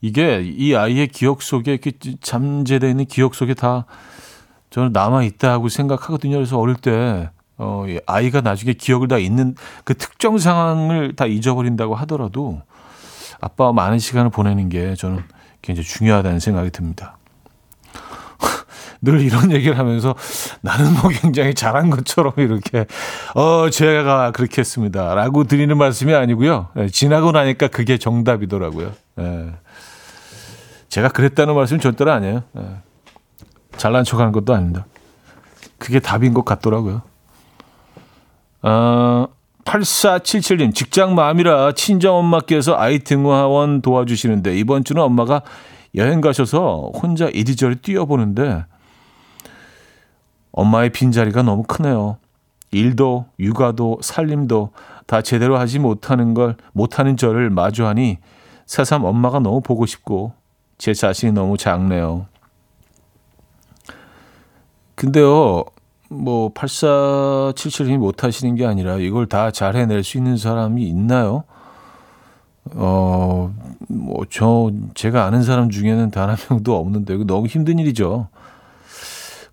이게 이 아이의 기억 속에 이렇게 잠재되어 있는 기억 속에 다 저는 남아 있다고 생각하거든요. 그래서 어릴 때 어, 아이가 나중에 기억을 다 잊는 그 특정 상황을 다 잊어버린다고 하더라도 아빠와 많은 시간을 보내는 게 저는 굉장히 중요하다는 생각이 듭니다. 늘 이런 얘기를 하면서 나는 뭐 굉장히 잘한 것처럼 이렇게 어 제가 그렇게 했습니다라고 드리는 말씀이 아니고요. 예, 지나고 나니까 그게 정답이더라고요. 예. 제가 그랬다는 말씀 절대로 아니에요. 예. 잘난 척하는 것도 아닙니다. 그게 답인 것 같더라고요. 어, 8477님, 직장 마음이라 친정엄마께서 아이 등하원 도와주시는데 이번 주는 엄마가 여행 가셔서 혼자 이리저리 뛰어보는데 엄마의 빈자리가 너무 크네요. 일도, 육아도, 살림도 다 제대로 하지 못하는 걸, 못하는 저를 마주하니 새삼 엄마가 너무 보고 싶고 제 자신이 너무 작네요. 근데요, 뭐 8477님이 못 하시는 게 아니라 이걸 다 잘 해낼 수 있는 사람이 있나요? 어, 뭐 저 제가 아는 사람 중에는 단 한 명도 없는데 너무 힘든 일이죠.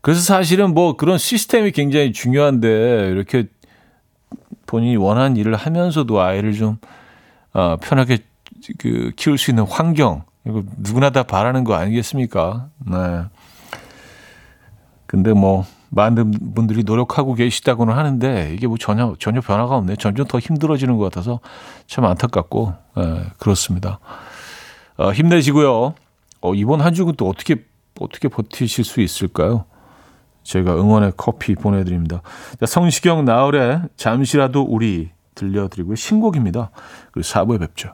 그래서 사실은 뭐 그런 시스템이 굉장히 중요한데 이렇게 본인이 원하는 일을 하면서도 아이를 좀 어, 편하게 그 키울 수 있는 환경 이거 누구나 다 바라는 거 아니겠습니까? 네. 근데 뭐 많은 분들이 노력하고 계시다고는 하는데 이게 뭐 전혀 전혀 변화가 없네. 점점 더 힘들어지는 것 같아서 참 안타깝고 예, 그렇습니다. 어, 힘내시고요. 어, 이번 한 주는 또 어떻게 어떻게 버티실 수 있을까요? 제가 응원의 커피 보내드립니다. 자, 성시경 나얼의 잠시라도 우리 들려드리고요. 신곡입니다. 그리고 4부에 뵙죠.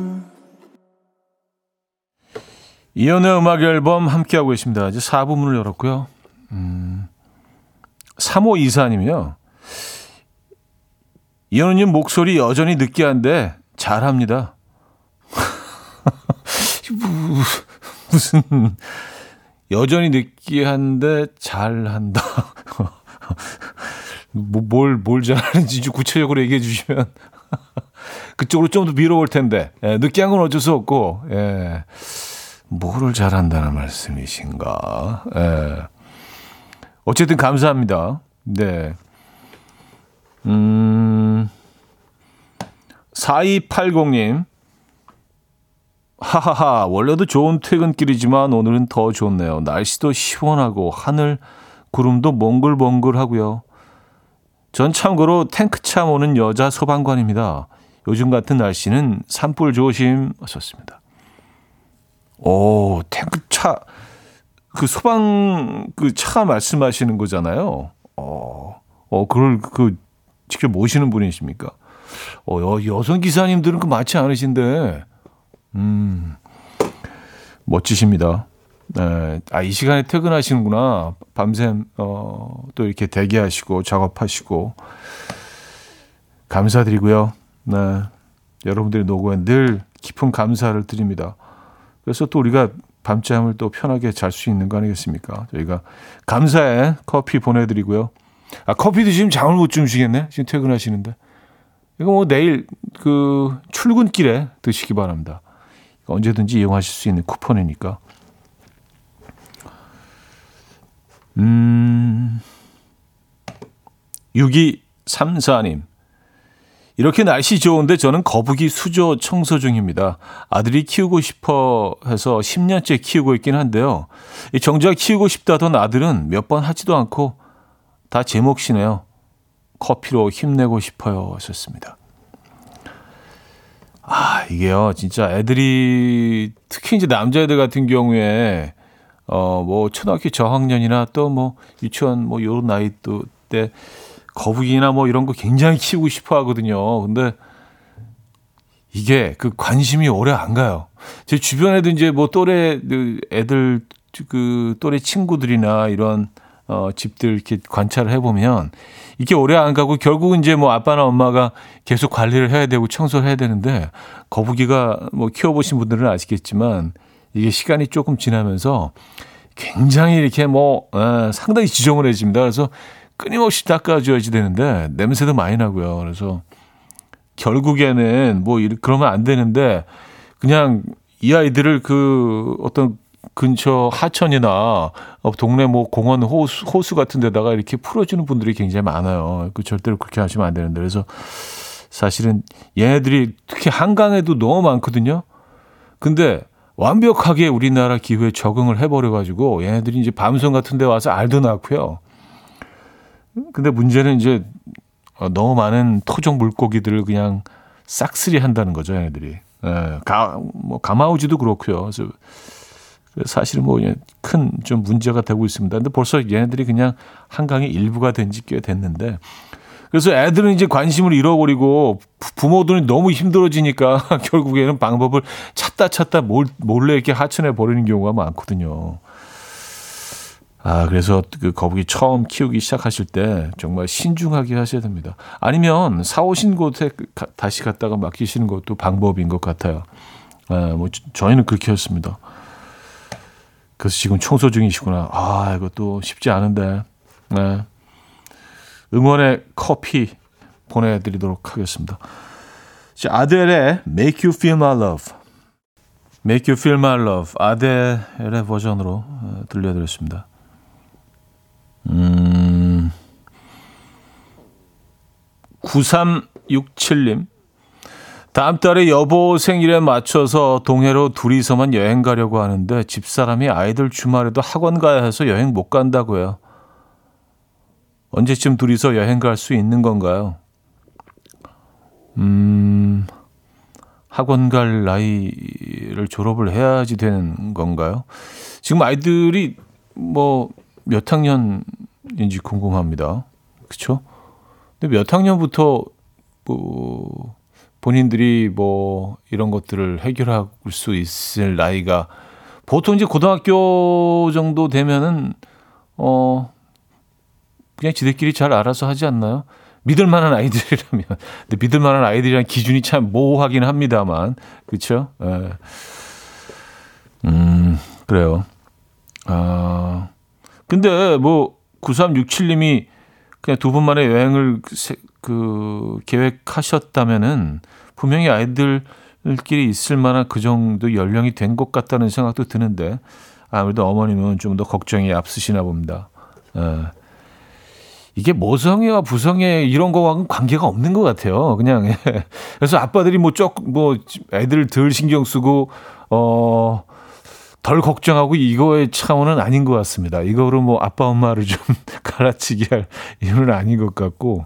이연의 음악 앨범 함께하고 계십니다. 이제 4부 문을 열었고요. 음, 3호 이사님이요. 이현우님 목소리 여전히 느끼한데 잘합니다. 무슨 여전히 느끼한데 잘한다. 뭐, 뭘, 뭘 잘하는지 좀 구체적으로 얘기해 주시면 그쪽으로 좀 더 밀어올 텐데 예, 느끼한 건 어쩔 수 없고 예. 뭐를 잘한다는 말씀이신가? 예. 어쨌든 감사합니다. 네. 음, 4280님. 하하하, 원래도 좋은 퇴근길이지만 오늘은 더 좋네요. 날씨도 시원하고 하늘 구름도 몽글몽글하고요. 전 참고로 탱크차 모는 여자 소방관입니다. 요즘 같은 날씨는 산불 조심 하셨습니다. 오, 탱크차, 그 소방, 그 차 말씀하시는 거잖아요. 어, 어, 그걸, 그, 직접 모시는 분이십니까? 어, 여, 여성 기사님들은 그 많지 않으신데, 음, 멋지십니다. 네. 아, 이 시간에 퇴근하시는구나. 밤샘, 어, 또 이렇게 대기하시고, 작업하시고. 감사드리고요. 네. 여러분들의 노고에 늘 깊은 감사를 드립니다. 그래서 또 우리가 밤잠을 또 편하게 잘 수 있는 거 아니겠습니까? 저희가 감사의 커피 보내드리고요. 아, 커피도 지금 잠을 못 주무시겠네? 지금 퇴근하시는데. 이거 뭐 내일 그 출근길에 드시기 바랍니다. 언제든지 이용하실 수 있는 쿠폰이니까. 음, 6234님. 이렇게 날씨 좋은데 저는 거북이 수조 청소 중입니다. 아들이 키우고 싶어 해서 10년째 키우고 있긴 한데요. 정작 키우고 싶다던 아들은 몇 번 하지도 않고 다 제 몫이네요. 커피로 힘내고 싶어요. 하셨습니다. 아, 이게요. 진짜 애들이 특히 이제 남자애들 같은 경우에 어, 뭐 초등학교 저학년이나 또 뭐 유치원 뭐 요런 나이 또 때 거북이나 뭐 이런 거 굉장히 키우고 싶어 하거든요. 근데 이게 그 관심이 오래 안 가요. 제 주변에도 이제 뭐 또래 그 애들 그 또래 친구들이나 이런 어 집들 이렇게 관찰을 해보면 이게 오래 안 가고 결국은 이제 뭐 아빠나 엄마가 계속 관리를 해야 되고 청소를 해야 되는데 거북이가 뭐 키워보신 분들은 아시겠지만 이게 시간이 조금 지나면서 굉장히 이렇게 뭐 에, 상당히 지저분해집니다. 그래서 끊임없이 닦아줘야지 되는데 냄새도 많이 나고요. 그래서 결국에는 뭐 그러면 안 되는데 그냥 이 아이들을 그 어떤 근처 하천이나 동네 뭐 공원 호수, 호수 같은 데다가 이렇게 풀어주는 분들이 굉장히 많아요. 그 절대로 그렇게 하시면 안 되는데 그래서 사실은 얘네들이 특히 한강에도 너무 많거든요. 근데 완벽하게 우리나라 기후에 적응을 해버려가지고 얘네들이 이제 밤송 같은 데 와서 알도 낳고요. 근데 문제는 이제 어, 너무 많은 토종 물고기들을 그냥 싹쓸이 한다는 거죠, 얘네들이. 예, 가, 뭐, 가마우지도 그렇고요. 그래서 사실은 뭐, 큰 좀 문제가 되고 있습니다. 근데 벌써 얘네들이 그냥 한강의 일부가 된 지 꽤 됐는데. 그래서 애들은 이제 관심을 잃어버리고 부모들은 너무 힘들어지니까 결국에는 방법을 찾다 찾다 몰래 이렇게 하천에 버리는 경우가 많거든요. 아, 그래서 그 거북이 처음 키우기 시작하실 때 정말 신중하게 하셔야 됩니다. 아니면 사오신 곳에 가, 다시 갔다가 맡기시는 것도 방법인 것 같아요. 아, 뭐 저희는 그렇게 했습니다. 그래서 지금 청소 중이시구나. 아, 이것도 쉽지 않은데. 네. 응원의 커피 보내드리도록 하겠습니다. 자, 아델의 Make You Feel My Love. Make You Feel My Love. 아델의 버전으로 어, 들려드렸습니다. 음, 9367님. 다음 달에 여보 생일에 맞춰서 동해로 둘이서만 여행 가려고 하는데 집사람이 아이들 주말에도 학원 가야 해서 여행 못 간다고요. 언제쯤 둘이서 여행 갈 수 있는 건가요? 음, 학원 갈 나이를 졸업을 해야지 되는 건가요? 지금 아이들이 뭐 몇 학년인지 궁금합니다. 그쵸? 근데 몇 학년부터 뭐 본인들이 뭐 이런 것들을 해결할 수 있을 나이가 보통 이제 고등학교 정도 되면은 어 그냥 지들끼리 잘 알아서 하지 않나요? 믿을 만한 아이들이라면. 근데 믿을 만한 아이들이란 기준이 참 모호하긴 합니다만. 그렇죠? 예. 음, 그래요. 아. 근데 뭐 9367님이 그냥 두 분만의 여행을 그 계획하셨다면은 분명히 아이들끼리 있을 만한 그 정도 연령이 된 것 같다는 생각도 드는데 아무래도 어머님은 좀 더 걱정이 앞서시나 봅니다. 예. 이게 모성애와 부성애 이런 거와는 관계가 없는 것 같아요. 그냥 예. 그래서 아빠들이 뭐 조금 뭐 애들 덜 신경 쓰고 어. 덜 걱정하고 이거의 차원은 아닌 것 같습니다. 이거로 뭐 아빠 엄마를 좀 갈아치기 할 이유는 아닌 것 같고.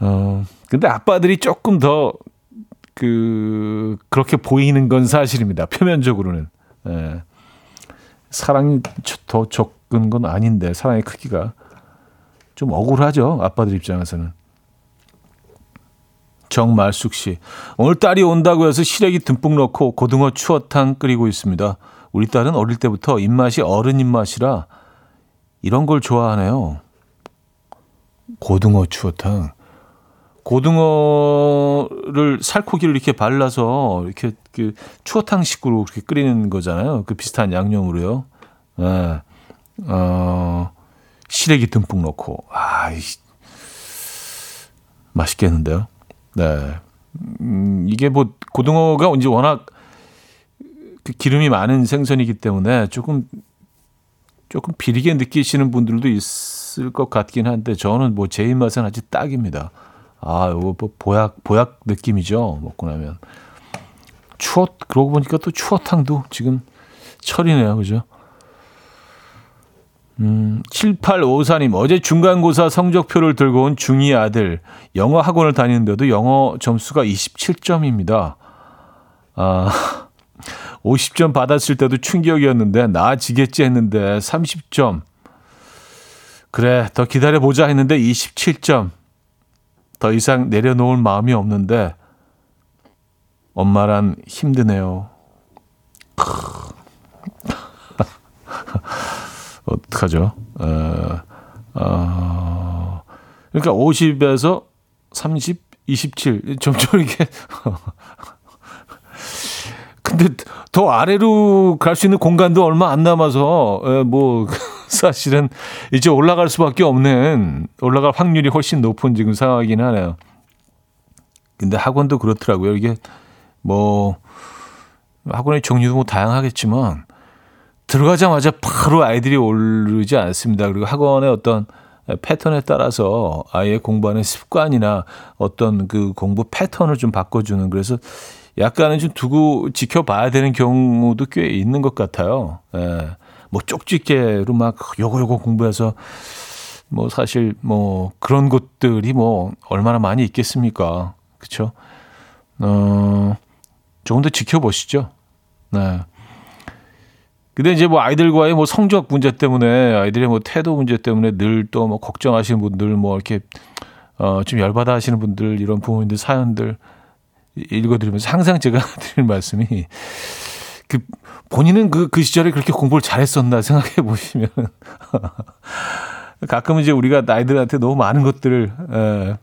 어, 근데 아빠들이 조금 더 그, 그렇게 보이는 건 사실입니다. 표면적으로는. 예. 사랑이 더 적은 건 아닌데, 사랑의 크기가. 좀 억울하죠. 아빠들 입장에서는. 정말숙 씨. 오늘 딸이 온다고 해서 시래기 듬뿍 넣고 고등어 추어탕 끓이고 있습니다. 우리 딸은 어릴 때부터 입맛이 어른 입맛이라 이런 걸 좋아하네요. 고등어 추어탕. 고등어를 살코기를 이렇게 발라서 이렇게 그 추어탕식으로 이렇게 끓이는 거잖아요. 그 비슷한 양념으로요. 네. 어, 시래기 듬뿍 넣고. 아, 맛있겠는데요. 네. 음, 이게 뭐 고등어가 이제 워낙 그 기름이 많은 생선이기 때문에 조금 조금 비리게 느끼시는 분들도 있을 것 같긴 한데 저는 뭐 제 입맛은 아주 딱입니다. 아, 이거 뭐 보약 보약 느낌이죠. 먹고 나면 추어 그러고 보니까 또 추어탕도 지금 철이네요, 그죠? 음, 7854님, 어제 중간고사 성적표를 들고 온 중2 아들, 영어 학원을 다니는데도 영어 점수가 27점입니다. 아, 50점 받았을 때도 충격이었는데, 나아지겠지 했는데, 30점. 그래, 더 기다려보자 했는데, 27점. 더 이상 내려놓을 마음이 없는데, 엄마란 힘드네요. 어떡하죠? 어, 어, 그러니까 50에서 30, 27. 점점 이게. 근데 더 아래로 갈 수 있는 공간도 얼마 안 남아서, 에, 뭐, 사실은 이제 올라갈 수밖에 없는, 올라갈 확률이 훨씬 높은 지금 상황이긴 하네요. 근데 학원도 그렇더라고요. 이게 뭐, 학원의 종류도 뭐 다양하겠지만, 들어가자마자 바로 아이들이 오르지 않습니다. 그리고 학원의 어떤 패턴에 따라서 아이의 공부하는 습관이나 어떤 그 공부 패턴을 좀 바꿔주는 그래서 약간은 좀 두고 지켜봐야 되는 경우도 꽤 있는 것 같아요. 예. 뭐 쪽집게로 막 요거 요거 공부해서 뭐 사실 뭐 그런 것들이 뭐 얼마나 많이 있겠습니까? 그렇죠? 어, 조금 더 지켜보시죠. 네. 근데 이제 뭐 아이들과의 뭐 성적 문제 때문에 아이들의 뭐 태도 문제 때문에 늘 또 뭐 걱정하시는 분들 뭐 이렇게 어 좀 열받아 하시는 분들 이런 부모님들 사연들 읽어드리면서 항상 제가 드리는 말씀이 그 본인은 그, 그 시절에 그렇게 공부를 잘했었나 생각해 보시면 가끔은 이제 우리가 아이들한테 너무 많은 것들을 에,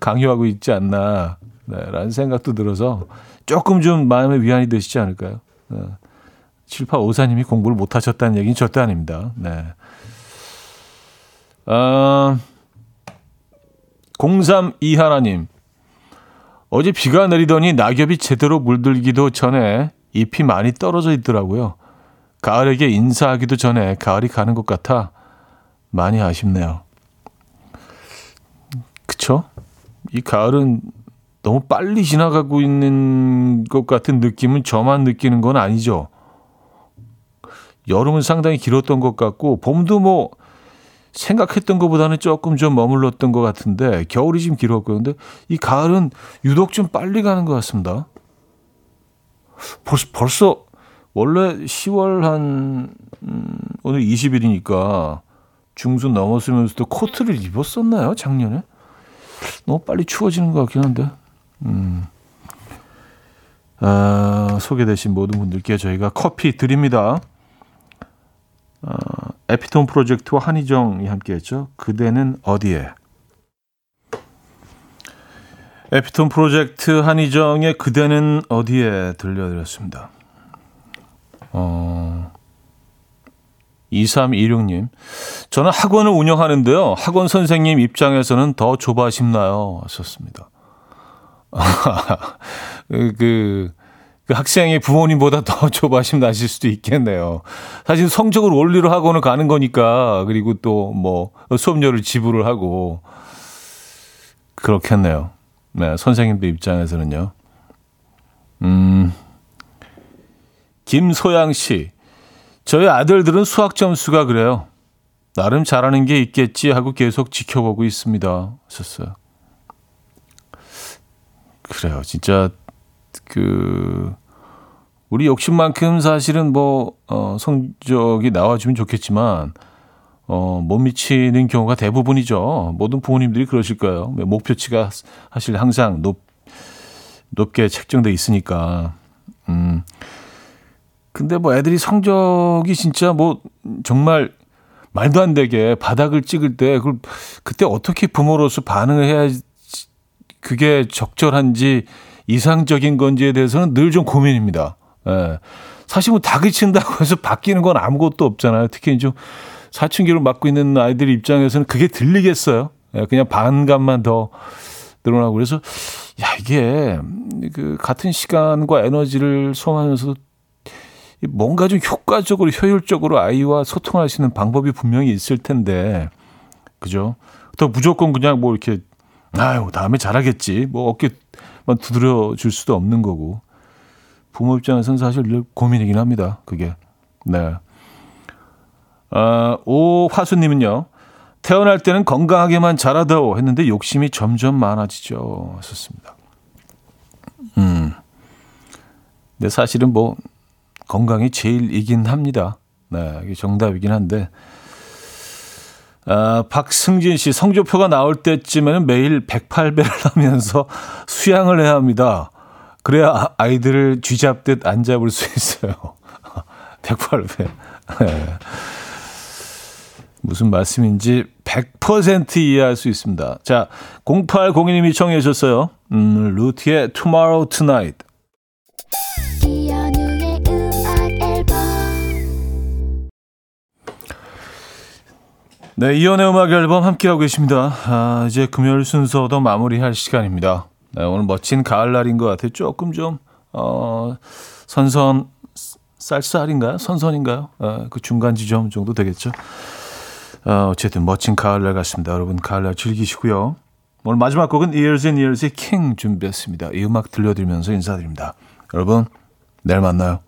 강요하고 있지 않나 네, 라는 생각도 들어서 조금 좀 마음의 위안이 되시지 않을까요? 네. 7854님이 공부를 못하셨다는 얘기는 절대 아닙니다. 네. 아, 032 하나님. 어제 비가 내리더니 낙엽이 제대로 물들기도 전에 잎이 많이 떨어져 있더라고요. 가을에게 인사하기도 전에 가을이 가는 것 같아 많이 아쉽네요. 그쵸? 이 가을은 너무 빨리 지나가고 있는 것 같은 느낌은 저만 느끼는 건 아니죠. 여름은 상당히 길었던 것 같고 봄도 뭐 생각했던 것보다는 조금 좀 머물렀던 것 같은데 겨울이 좀 길었고요. 근데 이 가을은 유독 좀 빨리 가는 것 같습니다. 벌써, 벌써 원래 10월 한 음, 오늘 20일이니까 중순 넘었으면서도 코트를 입었었나요? 작년에? 너무 빨리 추워지는 것 같긴 한데. 음. 아, 소개되신 모든 분들께 저희가 커피 드립니다. 어, 에피톤 프로젝트와 한희정이 함께했죠. 그대는 어디에? 에피톤 프로젝트 한희정의 그대는 어디에 들려드렸습니다. 어, 2326님. 저는 학원을 운영하는데요. 학원 선생님 입장에서는 더 조바심나요. 썼습니다. 그, 그, 그 학생의 부모님보다 더 조바심 나실 수도 있겠네요. 사실 성적을 올리러 학원을 가는 거니까, 그리고 또 뭐 수업료를 지불을 하고, 그렇겠네요. 네, 선생님들 입장에서는요. 음, 김소양 씨. 저희 아들들은 수학 점수가 그래요. 나름 잘하는 게 있겠지 하고 계속 지켜보고 있습니다. 하셨어요. 그래요. 진짜 그 우리 욕심만큼 사실은 뭐 어, 성적이 나와주면 좋겠지만 어, 못 미치는 경우가 대부분이죠. 모든 부모님들이 그러실 거예요. 목표치가 사실 항상 높 높게 책정돼 있으니까. 음. 근데 뭐 애들이 성적이 진짜 뭐 정말 말도 안 되게 바닥을 찍을 때 그걸 그때 어떻게 부모로서 반응을 해야 그게 적절한지 이상적인 건지에 대해서는 늘 좀 고민입니다. 예. 사실 뭐 닭이 친다고 해서 바뀌는 건 아무것도 없잖아요. 특히 좀 사춘기를 맞고 있는 아이들 입장에서는 그게 들리겠어요. 예, 그냥 반감만 더 늘어나고 그래서 야 이게 그 같은 시간과 에너지를 소모하면서도 뭔가 좀 효과적으로 효율적으로 아이와 소통할 수 있는 방법이 분명히 있을 텐데 그죠? 또 무조건 그냥 뭐 이렇게 아유 다음에 잘하겠지 뭐 어깨만 두드려 줄 수도 없는 거고 부모 입장에서는 사실 늘 고민이긴 합니다. 그게 네. 아, 오 화수님은요. 태어날 때는 건강하게만 자라다오 했는데 욕심이 점점 많아지죠. 하셨습니다. 음. 근데 사실은 뭐 건강이 제일이긴 합니다. 네, 이게 정답이긴 한데. 아, 박승진 씨, 성적표가 나올 때쯤에는 매일 108배를 하면서 수양을 해야 합니다. 그래야 아이들을 쥐잡듯 안 잡을 수 있어요. 108배. 네. 무슨 말씀인지 100% 이해할 수 있습니다. 자, 0802님이 청해 주셨어요. 음, 루티의 Tomorrow Tonight. 네, 이연의 음악 앨범 함께하고 계십니다. 아, 이제 금요일 순서도 마무리할 시간입니다. 네, 오늘 멋진 가을날인 것 같아요. 조금 좀, 어, 선선, 쌀쌀인가요? 선선인가요? 어, 그 중간 지점 정도 되겠죠. 어, 어쨌든 멋진 가을날 같습니다. 여러분, 가을날 즐기시고요. 오늘 마지막 곡은 Years and Years의 King 준비했습니다. 이 음악 들려드리면서 인사드립니다. 여러분, 내일 만나요.